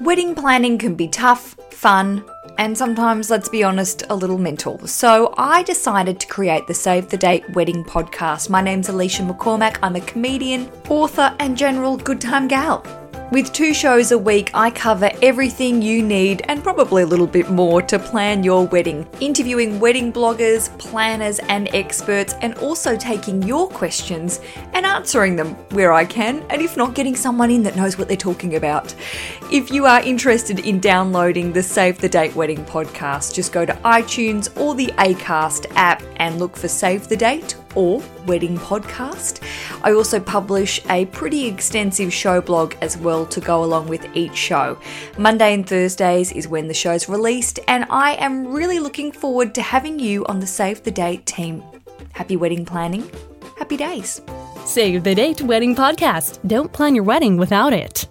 Wedding planning can be tough, fun, and sometimes, let's be honest, a little mental. So I decided to create the Save the Date Wedding podcast. My name's Alicia McCormack. I'm a comedian, author, and general good time gal. With two shows a week, I cover everything you need and probably a little bit more to plan your wedding, interviewing wedding bloggers, planners, and experts, and also taking your questions and answering them where I can, and if not, getting someone in that knows what they're talking about. If you are interested in downloading the Save the Date Wedding podcast, just go to iTunes or the ACAST app and look for Save the Date or Wedding Podcast. I also publish a pretty extensive show blog as well to go along with each show. Monday and Thursdays is when the show's released, and I am really looking forward to having you on the Save the Date team. Happy wedding planning. Happy days. Save the Date Wedding Podcast. Don't plan your wedding without it.